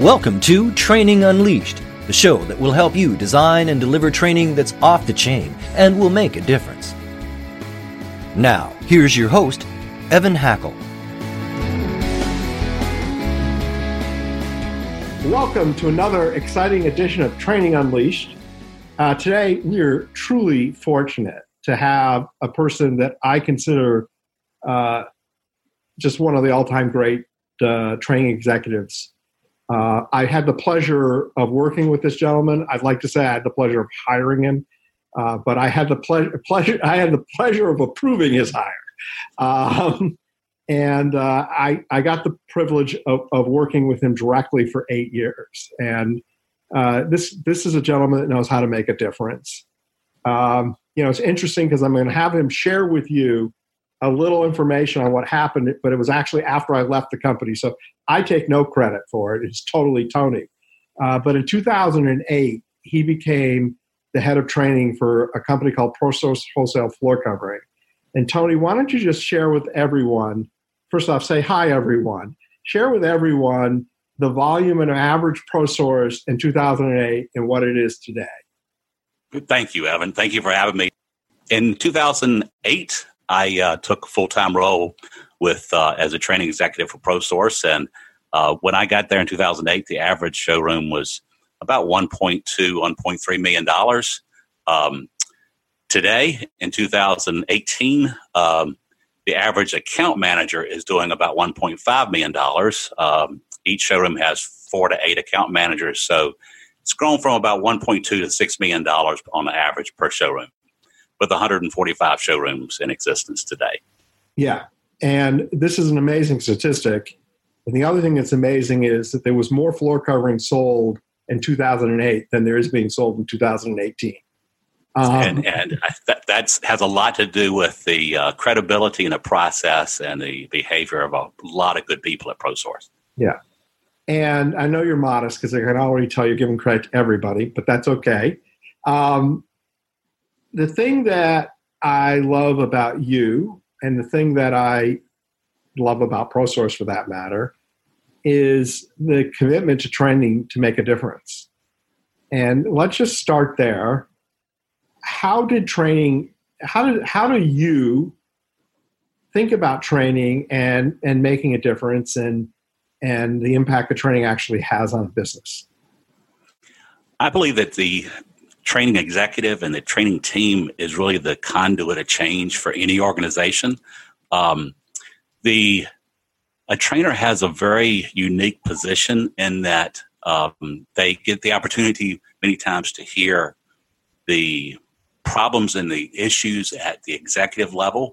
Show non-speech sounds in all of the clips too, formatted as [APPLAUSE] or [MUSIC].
Welcome to Training Unleashed, the show that will help you design and deliver training that's off the chain and will make a difference. Now, here's your host, Evan Hackel. Welcome to another exciting edition of Training Unleashed. Uh, today, we are truly fortunate to have a person that I consider uh, just one of the all time great uh, training executives uh, I had the pleasure of working with this gentleman. I'd like to say I had the pleasure of hiring him, uh, but I had the pleasure, pleasure. I had the pleasure of approving his hire, um, and uh, I I got the privilege of, of working with him directly for eight years. And uh, this this is a gentleman that knows how to make a difference. Um, you know, it's interesting because I'm going to have him share with you a little information on what happened, but it was actually after I left the company. So I take no credit for it. It's totally Tony. Uh, but in 2008, he became the head of training for a company called ProSource Wholesale Floor Covering. And Tony, why don't you just share with everyone? First off, say hi, everyone. Share with everyone the volume and average ProSource in 2008 and what it is today. Thank you, Evan. Thank you for having me. In 2008, I uh, took a full time role with uh, as a training executive for ProSource, and uh, when I got there in 2008, the average showroom was about 1.2, 1.3 million dollars. Um, today, in 2018, um, the average account manager is doing about 1.5 million dollars. Um, each showroom has four to eight account managers, so it's grown from about 1.2 to 6 million dollars on the average per showroom with 145 showrooms in existence today. Yeah. And this is an amazing statistic. And the other thing that's amazing is that there was more floor covering sold in 2008 than there is being sold in 2018. Um, and and that that's, has a lot to do with the uh, credibility and the process and the behavior of a lot of good people at ProSource. Yeah. And I know you're modest because I can already tell you're giving credit to everybody, but that's okay. Um, the thing that I love about you, and the thing that I love about ProSource for that matter, is the commitment to training to make a difference. And let's just start there. How did training? How did how do you think about training and and making a difference and and the impact that training actually has on business? I believe that the training executive and the training team is really the conduit of change for any organization. Um, the a trainer has a very unique position in that um, they get the opportunity many times to hear the problems and the issues at the executive level,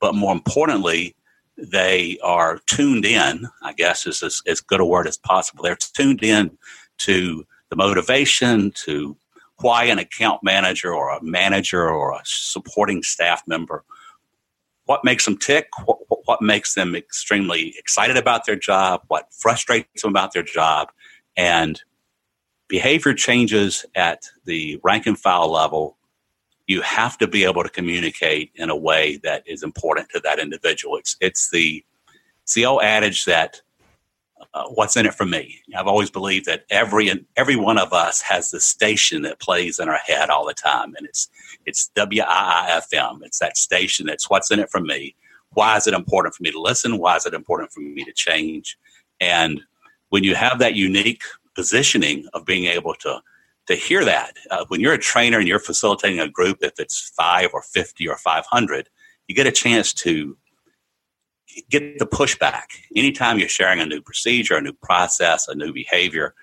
but more importantly, they are tuned in. I guess is as, as good a word as possible. They're tuned in to the motivation, to why an account manager or a manager or a supporting staff member what makes them tick? What, what, makes them extremely excited about their job? What frustrates them about their job? And behavior changes at the rank and file level. You have to be able to communicate in a way that is important to that individual. It's it's the it's the old adage that uh, what's in it for me. I've always believed that every every one of us has the station that plays in our head all the time, and it's it's WIIFM. It's that station that's what's in it for me. Why is it important for me to listen? Why is it important for me to change? And when you have that unique positioning of being able to to hear that, uh, when you're a trainer and you're facilitating a group, if it's five or fifty or five hundred, you get a chance to get the pushback. Anytime you're sharing a new procedure, a new process, a new behavior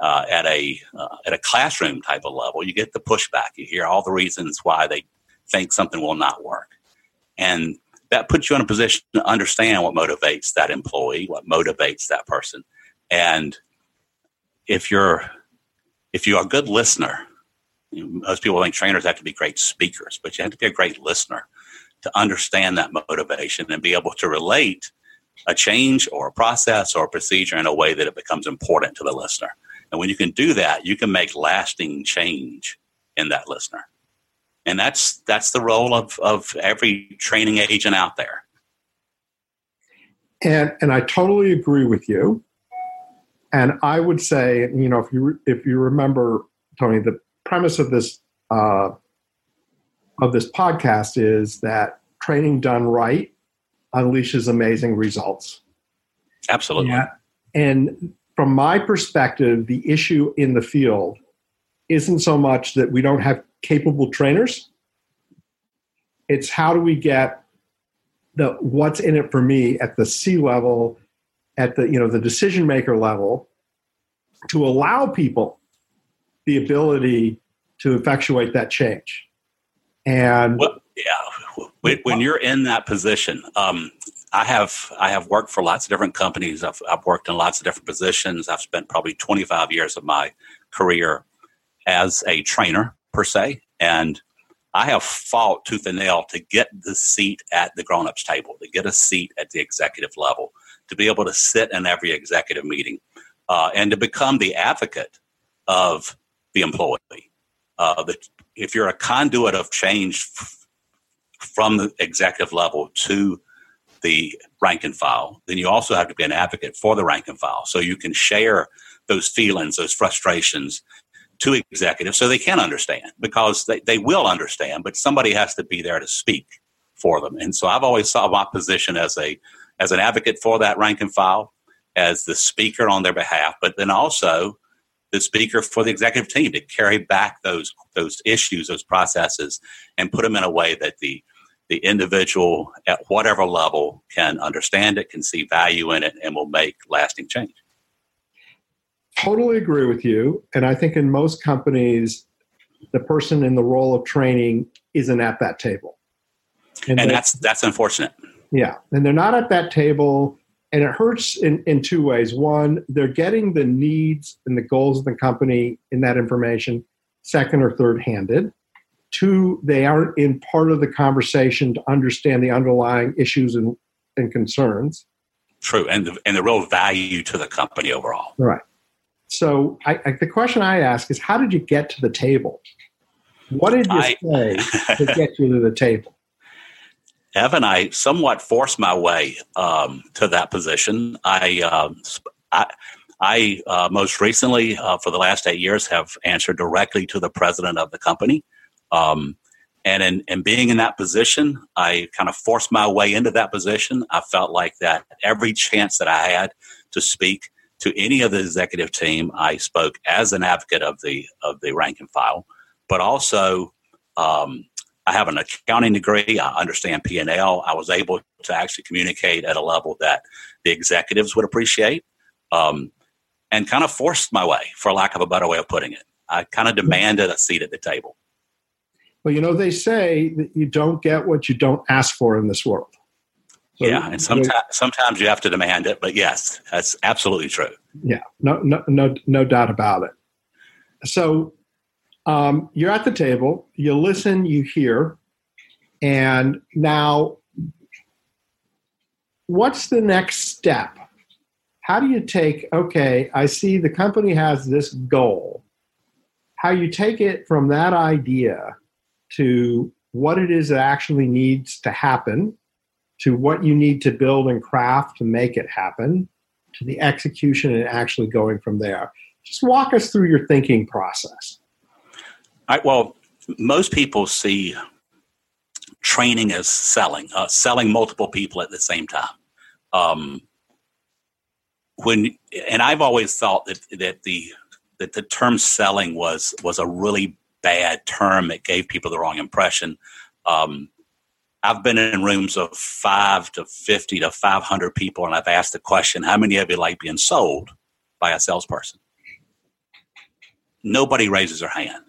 uh, at a uh, at a classroom type of level, you get the pushback. You hear all the reasons why they think something will not work, and that puts you in a position to understand what motivates that employee, what motivates that person, and if you're if you're a good listener, most people think trainers have to be great speakers, but you have to be a great listener to understand that motivation and be able to relate a change or a process or a procedure in a way that it becomes important to the listener. And when you can do that, you can make lasting change in that listener. And that's that's the role of, of every training agent out there. And and I totally agree with you. and I would say, you know, if you if you remember, Tony, the premise of this uh, of this podcast is that training done right unleashes amazing results. Absolutely. Yeah. And from my perspective, the issue in the field isn't so much that we don't have capable trainers. It's how do we get the what's in it for me at the C level, at the you know the decision maker level, to allow people the ability to effectuate that change. And well, yeah, when, you're in that position, um, I have I have worked for lots of different companies. I've, I've worked in lots of different positions. I've spent probably 25 years of my career as a trainer per se, and I have fought tooth and nail to get the seat at the grown-ups table, to get a seat at the executive level, to be able to sit in every executive meeting, uh, and to become the advocate of the employee. Uh, the, if you're a conduit of change from the executive level to the rank and file, then you also have to be an advocate for the rank and file. So you can share those feelings, those frustrations to executives so they can understand because they, they will understand, but somebody has to be there to speak for them. And so I've always saw my position as a as an advocate for that rank and file, as the speaker on their behalf, but then also the speaker for the executive team to carry back those those issues, those processes, and put them in a way that the the individual at whatever level can understand it, can see value in it, and will make lasting change. Totally agree with you. And I think in most companies, the person in the role of training isn't at that table. And, and that's that's unfortunate. Yeah. And they're not at that table. And it hurts in, in two ways. One, they're getting the needs and the goals of the company in that information second or third handed. Two, they aren't in part of the conversation to understand the underlying issues and, and concerns. True, and the, and the real value to the company overall. Right. So I, I, the question I ask is, how did you get to the table? What did you I, say to get you to the table? Evan, I somewhat forced my way um, to that position. I, uh, I, I uh, most recently, uh, for the last eight years, have answered directly to the president of the company. Um, and in, in being in that position, I kind of forced my way into that position. I felt like that every chance that I had to speak to any of the executive team, I spoke as an advocate of the of the rank and file, but also um, I have an accounting degree. I understand P and L. I was able to actually communicate at a level that the executives would appreciate, um, and kind of forced my way, for lack of a better way of putting it. I kind of demanded a seat at the table. Well, you know, they say that you don't get what you don't ask for in this world. So yeah, and sometimes sometimes you have to demand it, but yes, that's absolutely true. Yeah, no, no, no, no doubt about it. So um, you're at the table, you listen, you hear, and now what's the next step? How do you take? Okay, I see the company has this goal. How you take it from that idea to what it is that actually needs to happen, to what you need to build and craft to make it happen, to the execution and actually going from there. Just walk us through your thinking process. I, well, most people see training as selling, uh, selling multiple people at the same time. Um, when and I've always thought that that the that the term selling was was a really bad term. It gave people the wrong impression. Um, I've been in rooms of five to 50 to 500 people, and I've asked the question, How many of you like being sold by a salesperson? Nobody raises their hand.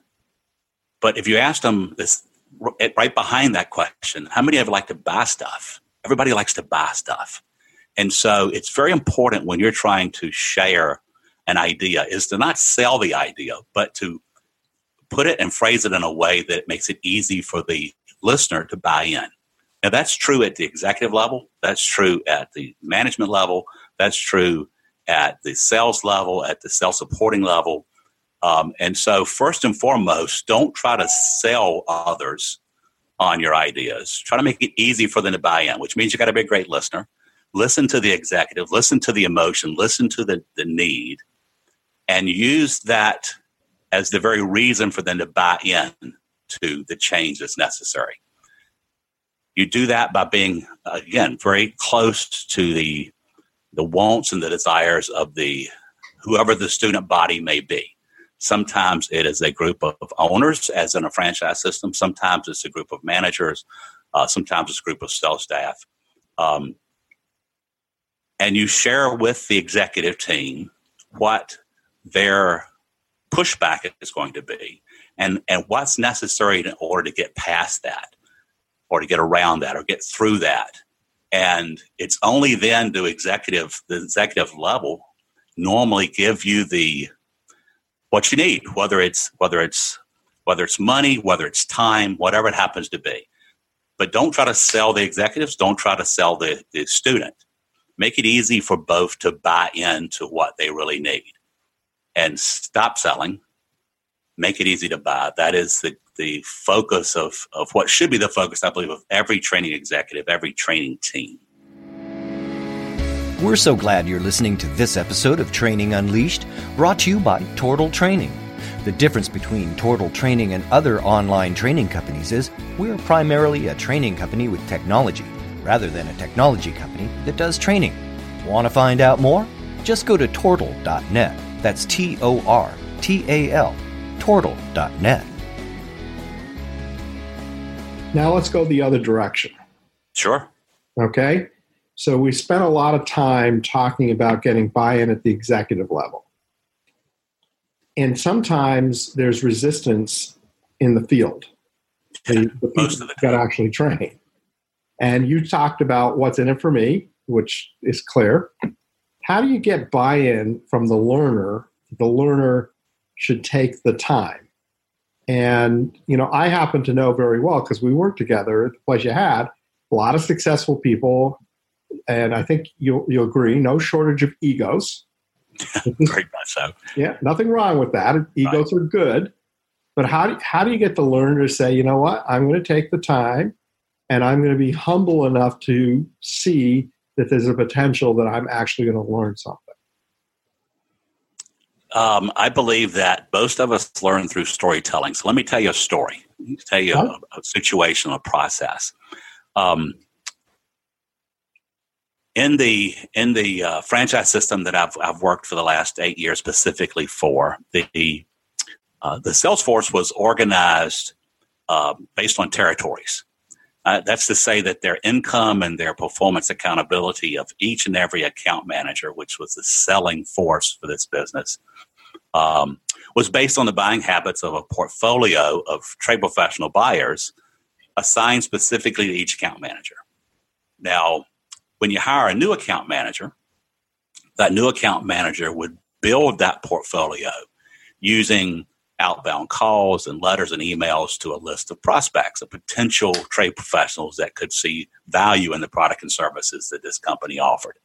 But if you ask them this, right behind that question, how many you like to buy stuff? Everybody likes to buy stuff. And so it's very important when you're trying to share an idea is to not sell the idea, but to put it and phrase it in a way that makes it easy for the listener to buy in. Now, that's true at the executive level, that's true at the management level, that's true at the sales level, at the sales supporting level. Um, and so, first and foremost, don't try to sell others on your ideas. Try to make it easy for them to buy in, which means you got to be a great listener. Listen to the executive, listen to the emotion, listen to the, the need, and use that as the very reason for them to buy in to the change that's necessary. You do that by being, again, very close to the the wants and the desires of the whoever the student body may be. Sometimes it is a group of owners, as in a franchise system. Sometimes it's a group of managers. Uh, sometimes it's a group of sales staff. Um, and you share with the executive team what their pushback is going to be and, and what's necessary in order to get past that or to get around that or get through that. And it's only then do executive the executive level normally give you the what you need, whether it's whether it's whether it's money, whether it's time, whatever it happens to be. But don't try to sell the executives, don't try to sell the, the student. Make it easy for both to buy into what they really need and stop selling. Make it easy to buy. That is the, the focus of, of what should be the focus, I believe, of every training executive, every training team. We're so glad you're listening to this episode of Training Unleashed, brought to you by Tortal Training. The difference between Tortal Training and other online training companies is we're primarily a training company with technology, rather than a technology company that does training. Want to find out more? Just go to tortal.net. That's T O R T A L, tortal.net. Now let's go the other direction. Sure. Okay. So we spent a lot of time talking about getting buy in at the executive level. And sometimes there's resistance in the field. The, the people got actually train. And you talked about what's in it for me, which is clear. How do you get buy in from the learner? The learner should take the time. And, you know, I happen to know very well because we worked together at the place you had, a lot of successful people. And I think you'll, you'll agree, no shortage of egos. [LAUGHS] Very much so. Yeah, nothing wrong with that. Egos right. are good. But how do, how do you get the learner to say, you know what, I'm going to take the time and I'm going to be humble enough to see that there's a potential that I'm actually going to learn something? Um, I believe that most of us learn through storytelling. So let me tell you a story, tell you a, a situation, a process. Um, in the in the uh, franchise system that I've I've worked for the last eight years specifically for the uh, the sales force was organized uh, based on territories. Uh, that's to say that their income and their performance accountability of each and every account manager, which was the selling force for this business, um, was based on the buying habits of a portfolio of trade professional buyers assigned specifically to each account manager. Now, when you hire a new account manager, that new account manager would build that portfolio using outbound calls and letters and emails to a list of prospects of potential trade professionals that could see value in the product and services that this company offered.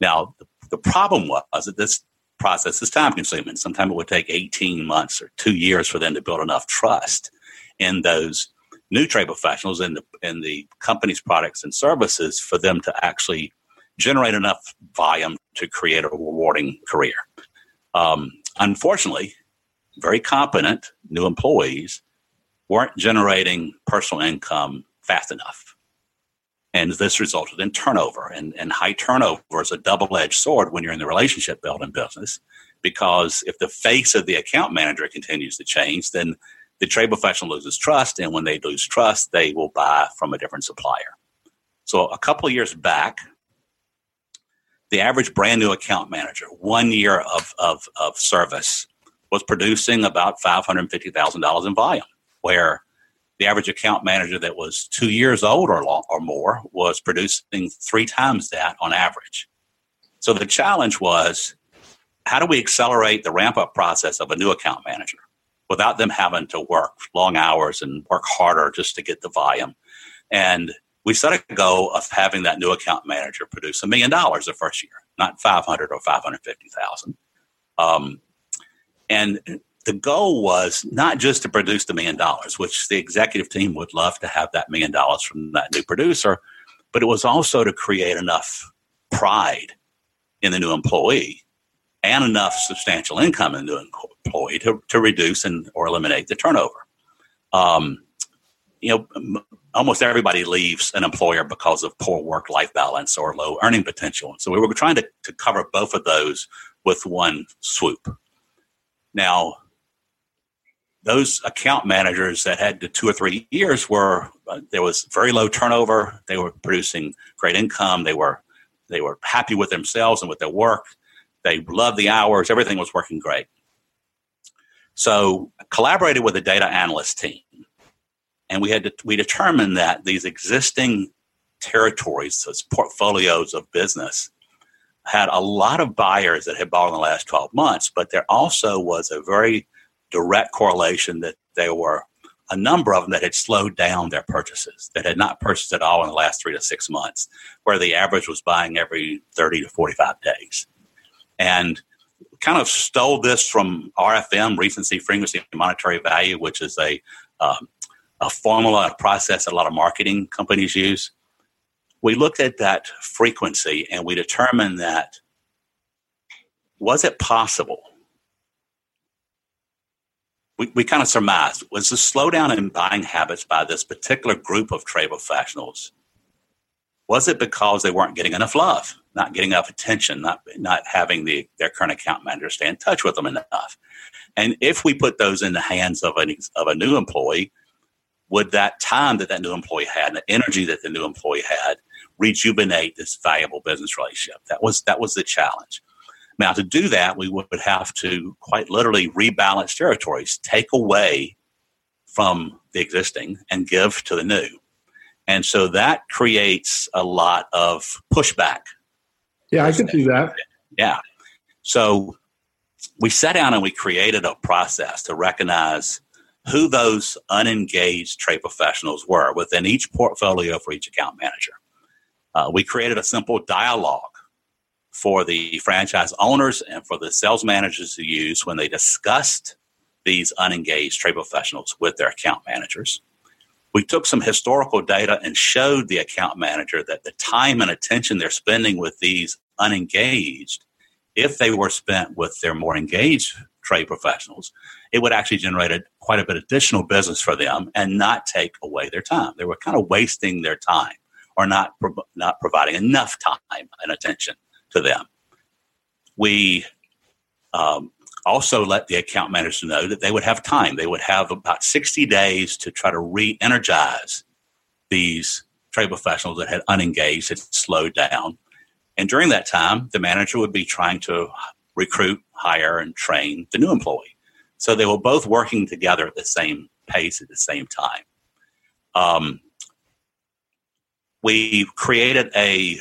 Now, the, problem was that this process is time consuming. Sometimes it would take 18 months or two years for them to build enough trust in those new trade professionals in the in the company's products and services for them to actually generate enough volume to create a rewarding career. Um, unfortunately, very competent new employees weren't generating personal income fast enough. And this resulted in turnover. And, and high turnover is a double edged sword when you're in the relationship building business, because if the face of the account manager continues to change, then the trade professional loses trust, and when they lose trust, they will buy from a different supplier. So a couple of years back, the average brand new account manager, one year of, of, of service, was producing about $550,000 in volume, where the average account manager that was two years old or, long, or more was producing three times that on average. So the challenge was how do we accelerate the ramp up process of a new account manager? Without them having to work long hours and work harder just to get the volume. And we set a goal of having that new account manager produce a million dollars the first year, not 500 or 550,000. Um, and the goal was not just to produce the million dollars, which the executive team would love to have that million dollars from that new producer, but it was also to create enough pride in the new employee and enough substantial income in the new employee to, to reduce and or eliminate the turnover. Um, you know, almost everybody leaves an employer because of poor work life balance or low earning potential. So we were trying to, to cover both of those with one swoop. Now, those account managers that had the two or three years were uh, there was very low turnover. They were producing great income. They were they were happy with themselves and with their work. They loved the hours. Everything was working great. So collaborated with a data analyst team and we had to, we determined that these existing territories, those portfolios of business, had a lot of buyers that had bought in the last 12 months, but there also was a very direct correlation that there were a number of them that had slowed down their purchases, that had not purchased at all in the last three to six months, where the average was buying every 30 to 45 days. And kind of stole this from RFM, recency, frequency, monetary value, which is a um, a formula, a process that a lot of marketing companies use. We looked at that frequency and we determined that was it possible? We, we kind of surmised was the slowdown in buying habits by this particular group of trade professionals was it because they weren't getting enough love, not getting enough attention, not not having the their current account manager stay in touch with them enough? And if we put those in the hands of an of a new employee, would that time that that new employee had and the energy that the new employee had rejuvenate this valuable business relationship? That was that was the challenge. Now, to do that, we would have to quite literally rebalance territories, take away from the existing and give to the new. And so that creates a lot of pushback. Yeah, I can see that. Yeah. So we sat down and we created a process to recognize who those unengaged trade professionals were within each portfolio for each account manager. Uh, we created a simple dialogue for the franchise owners and for the sales managers to use when they discussed these unengaged trade professionals with their account managers. We took some historical data and showed the account manager that the time and attention they're spending with these unengaged, if they were spent with their more engaged trade professionals, it would actually generate a, quite a bit additional business for them and not take away their time. They were kind of wasting their time or not not providing enough time and attention to them. We um, also let the account managers know that they would have time. They would have about 60 days to try to re energize these trade professionals that had unengaged, had slowed down. And during that time, the manager would be trying to recruit, hire, and train the new employee. So they were both working together at the same pace at the same time. Um, we created a,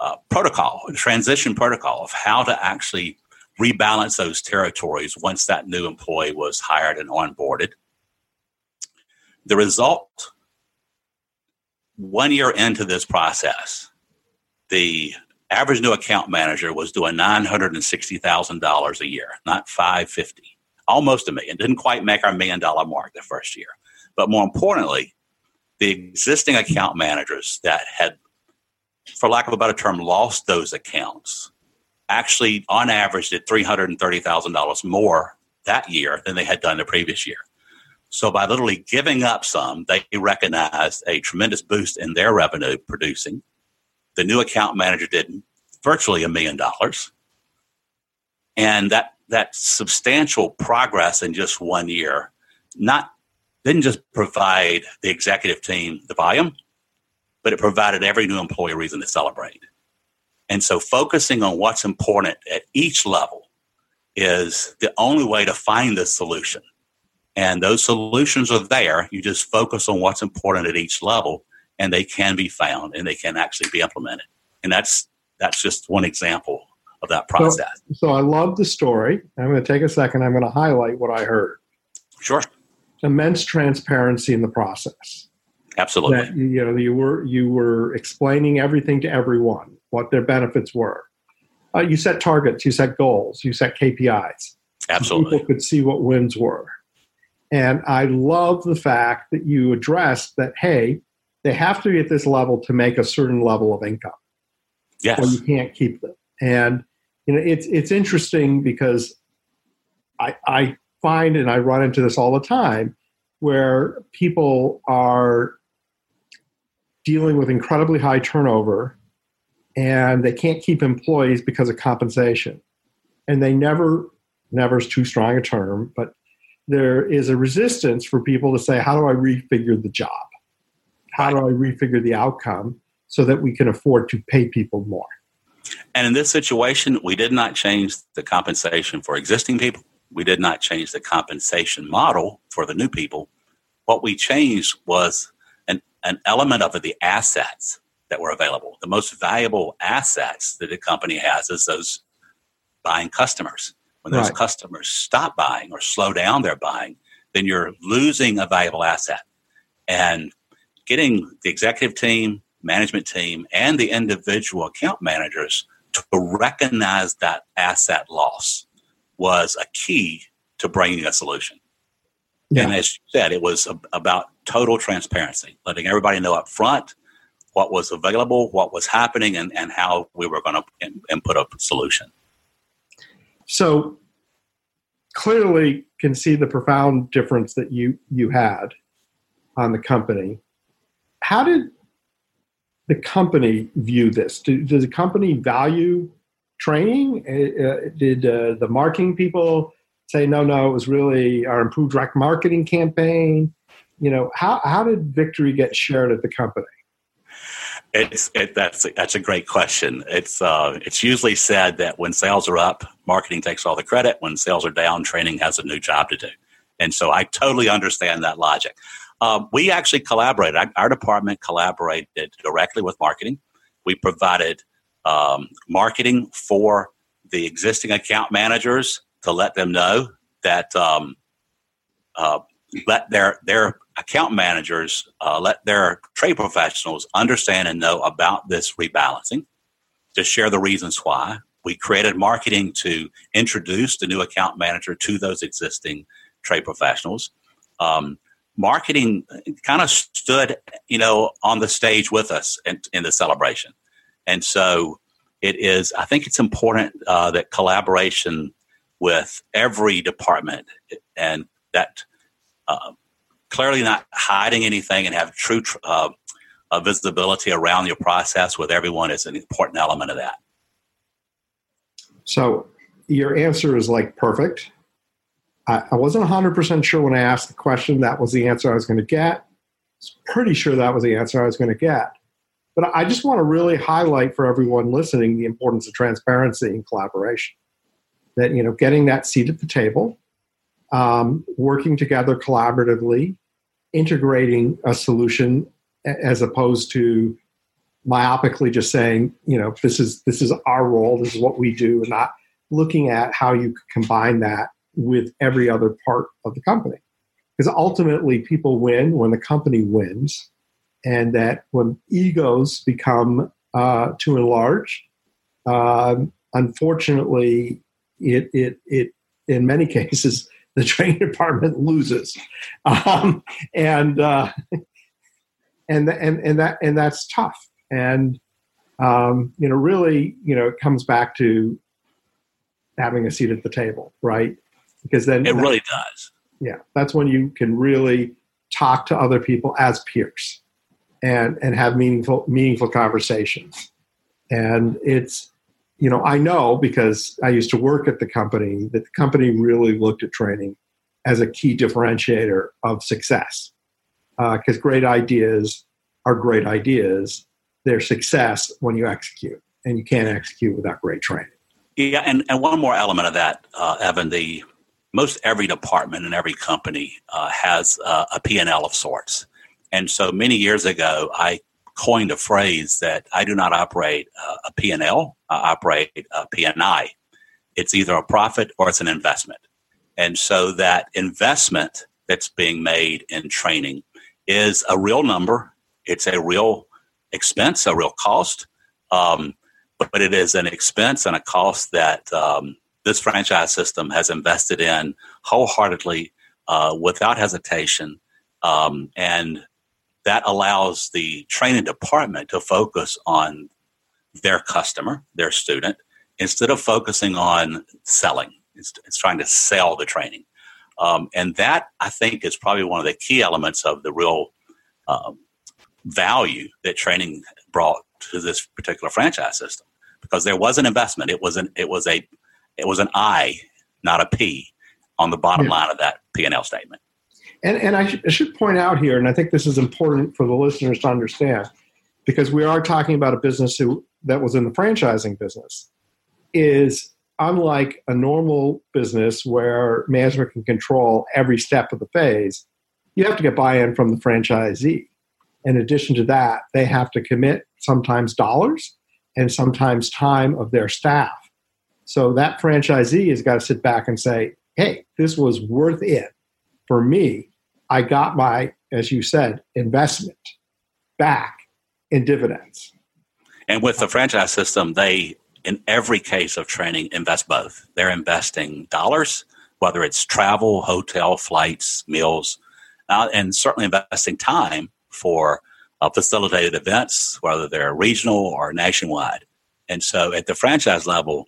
a protocol, a transition protocol of how to actually rebalance those territories once that new employee was hired and onboarded. The result, one year into this process, the average new account manager was doing $960,000 a year, not 550 almost a million. Didn't quite make our million dollar mark the first year. But more importantly, the existing account managers that had, for lack of a better term, lost those accounts actually, on average, did $330,000 more that year than they had done the previous year. So by literally giving up some, they recognized a tremendous boost in their revenue producing. The new account manager did virtually a million dollars. And that that substantial progress in just one year not didn't just provide the executive team the volume, but it provided every new employee a reason to celebrate. And so focusing on what's important at each level is the only way to find the solution. And those solutions are there. You just focus on what's important at each level and they can be found and they can actually be implemented. And that's that's just one example of that process. So, so I love the story. I'm going to take a second. I'm going to highlight what I heard. Sure. Immense transparency in the process. Absolutely. That, you know, you were you were explaining everything to everyone, what their benefits were. Uh, you set targets, you set goals, you set KPIs. Absolutely. people could see what wins were. And I love the fact that you addressed that, hey, they have to be at this level to make a certain level of income. Yes. Or you can't keep them. And you know, it's it's interesting because I, I find and I run into this all the time where people are dealing with incredibly high turnover and they can't keep employees because of compensation. And they never, never is too strong a term, but there is a resistance for people to say, how do I refigure the job? How do I refigure the outcome so that we can afford to pay people more? And in this situation, we did not change the compensation for existing people. We did not change the compensation model for the new people. What we changed was an, an element of the assets that were available. The most valuable assets that a company has is those buying customers. When those right. customers stop buying or slow down their buying, then you're losing a valuable asset. And getting the executive team, management team, and the individual account managers to recognize that asset loss was a key to bringing a solution. Yeah. And as you said, it was about total transparency, letting everybody know up front what was available, what was happening, and, and how we were going to input a solution. So clearly can see the profound difference that you you had on the company. How did the company view this? Do, does the company value training? Uh, uh, did uh, the marketing people say no, no? It was really our improved direct marketing campaign. You know, how how did victory get shared at the company? It's it, that's that's a great question. It's uh, it's usually said that when sales are up, marketing takes all the credit. When sales are down, training has a new job to do. And so I totally understand that logic. Um, we actually collaborated. Our department collaborated directly with marketing. We provided um, marketing for the existing account managers to let them know that um, uh, let their their account managers uh, let their trade professionals understand and know about this rebalancing to share the reasons why we created marketing to introduce the new account manager to those existing trade professionals um, marketing kind of stood, you know, on the stage with us in, in the celebration. And so it is, I think it's important uh, that collaboration with every department and that uh, clearly not hiding anything and have true uh, visibility around your process with everyone is an important element of that. So your answer is like perfect. I, I wasn't 100% sure when I asked the question that was the answer I was going to get. I was pretty sure that was the answer I was going to get. But I just want to really highlight for everyone listening the importance of transparency and collaboration. That, you know, getting that seat at the table, um, working together collaboratively, integrating a solution as opposed to myopically just saying, you know, this is this is our role, this is what we do, and not looking at how you combine that with every other part of the company. Because ultimately, people win when the company wins, and that when egos become uh, too enlarged, um, unfortunately, it, it, it, in many [LAUGHS] cases, the training [LAUGHS] department loses. Um, and, uh, and, and, and, that, and that's tough. And, um, you know, really, you know, it comes back to having a seat at the table, right? because then it really does. Yeah, that's when you can really talk to other people as peers and and have meaningful meaningful conversations. And it's you know I know because I used to work at the company that the company really looked at training as a key differentiator of success because uh, great ideas are great ideas. They're success when you execute, and you can't execute without great training. Yeah, and, and one more element of that, uh, Evan, the most every department in every company uh, has uh, a P&L of sorts. And so many years ago, I coined a phrase that I do not operate uh, a P&L, I operate a P&I. It's either a profit or it's an investment. And so that investment that's being made in training is a real number. It's a real expense, a real cost. Um, but, it is an expense and a cost that um, this franchise system has invested in wholeheartedly uh, without hesitation. Um, and that allows the training department to focus on their customer, their student, instead of focusing on selling. It's, it's trying to sell the training. Um, and that, I think, is probably one of the key elements of the real um, value that training brought to this particular franchise system because there was an investment. It was an it was a it was an I, not a P, on the bottom yeah. line of that P and L statement. And and I, sh- I should point out here, and I think this is important for the listeners to understand, because we are talking about a business who that was in the franchising business, is unlike a normal business where management can control every step of the phase. You have to get buy-in from the franchisee. In addition to that, they have to commit sometimes dollars and sometimes time of their staff. So that franchisee has got to sit back and say, hey, this was worth it for me. I got my, as you said, investment back in dividends. And with the franchise system, they, in every case of training, invest both. They're investing dollars, whether it's travel, hotel, flights, meals, uh, and certainly investing time for uh, facilitated events, whether they're regional or nationwide. And so at the franchise level,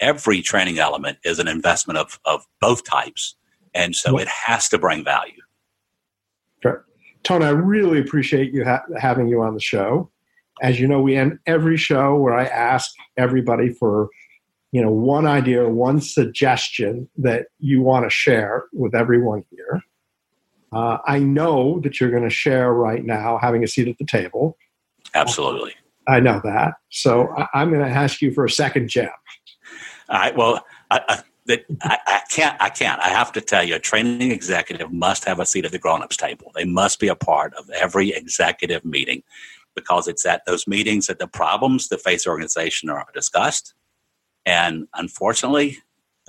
every training element is an investment of, of both types. And so it has to bring value. Tony, I really appreciate you ha- having you on the show. As you know, we end every show where I ask everybody for, you know, one idea, one suggestion that you want to share with everyone here. Uh, I know that you're going to share right now, having a seat at the table. Absolutely. I know that. So I, am going to ask you for a second gem. All right. Well, I, I, I, can't. I can't. I have to tell you, a training executive must have a seat at the grown-ups table. They must be a part of every executive meeting because it's at those meetings that the problems that face the organization are discussed. And unfortunately,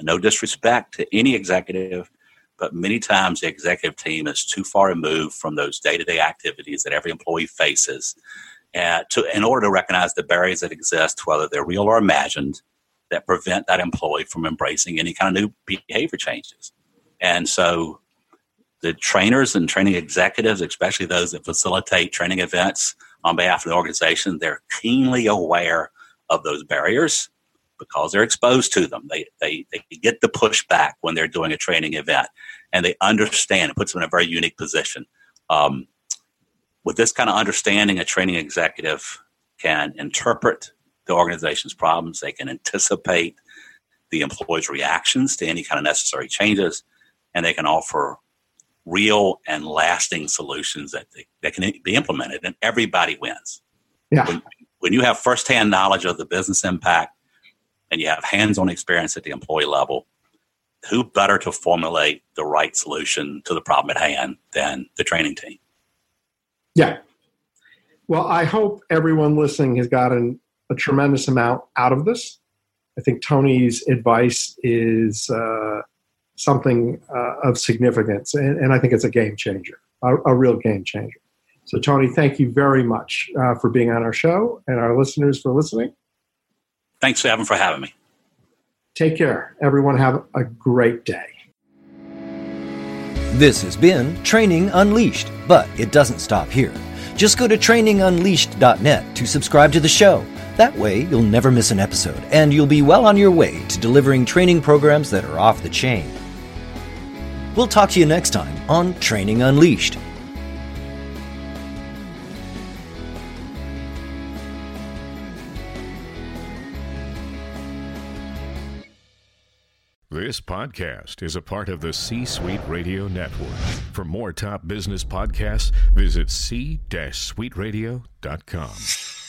no disrespect to any executive, but many times the executive team is too far removed from those day-to-day activities that every employee faces uh, to, in order to recognize the barriers that exist, whether they're real or imagined, that prevent that employee from embracing any kind of new behavior changes. And so the trainers and training executives, especially those that facilitate training events on behalf of the organization, they're keenly aware of those barriers because they're exposed to them. They, they, they get the pushback when they're doing a training event and they understand it puts them in a very unique position. Um, with this kind of understanding, a training executive can interpret the organization's problems. They can anticipate the employee's reactions to any kind of necessary changes, and they can offer real and lasting solutions that, they, that can be implemented, and everybody wins. Yeah. When, when you have firsthand knowledge of the business impact and you have hands on experience at the employee level, who better to formulate the right solution to the problem at hand than the training team? Yeah. Well, I hope everyone listening has gotten a tremendous amount out of this. I think Tony's advice is uh, something uh, of significance, and, and, I think it's a game changer, a, a, real game changer. So, Tony, thank you very much uh, for being on our show and our listeners for listening. Thanks, Evan, for having me. Take care. Everyone, have a great day. This has been Training Unleashed, but it doesn't stop here. Just go to trainingunleashed.net to subscribe to the show. That way, you'll never miss an episode, and you'll be well on your way to delivering training programs that are off the chain. We'll talk to you next time on Training Unleashed. This podcast is a part of the C Suite Radio Network. For more top business podcasts, visit c-suiteradio.com.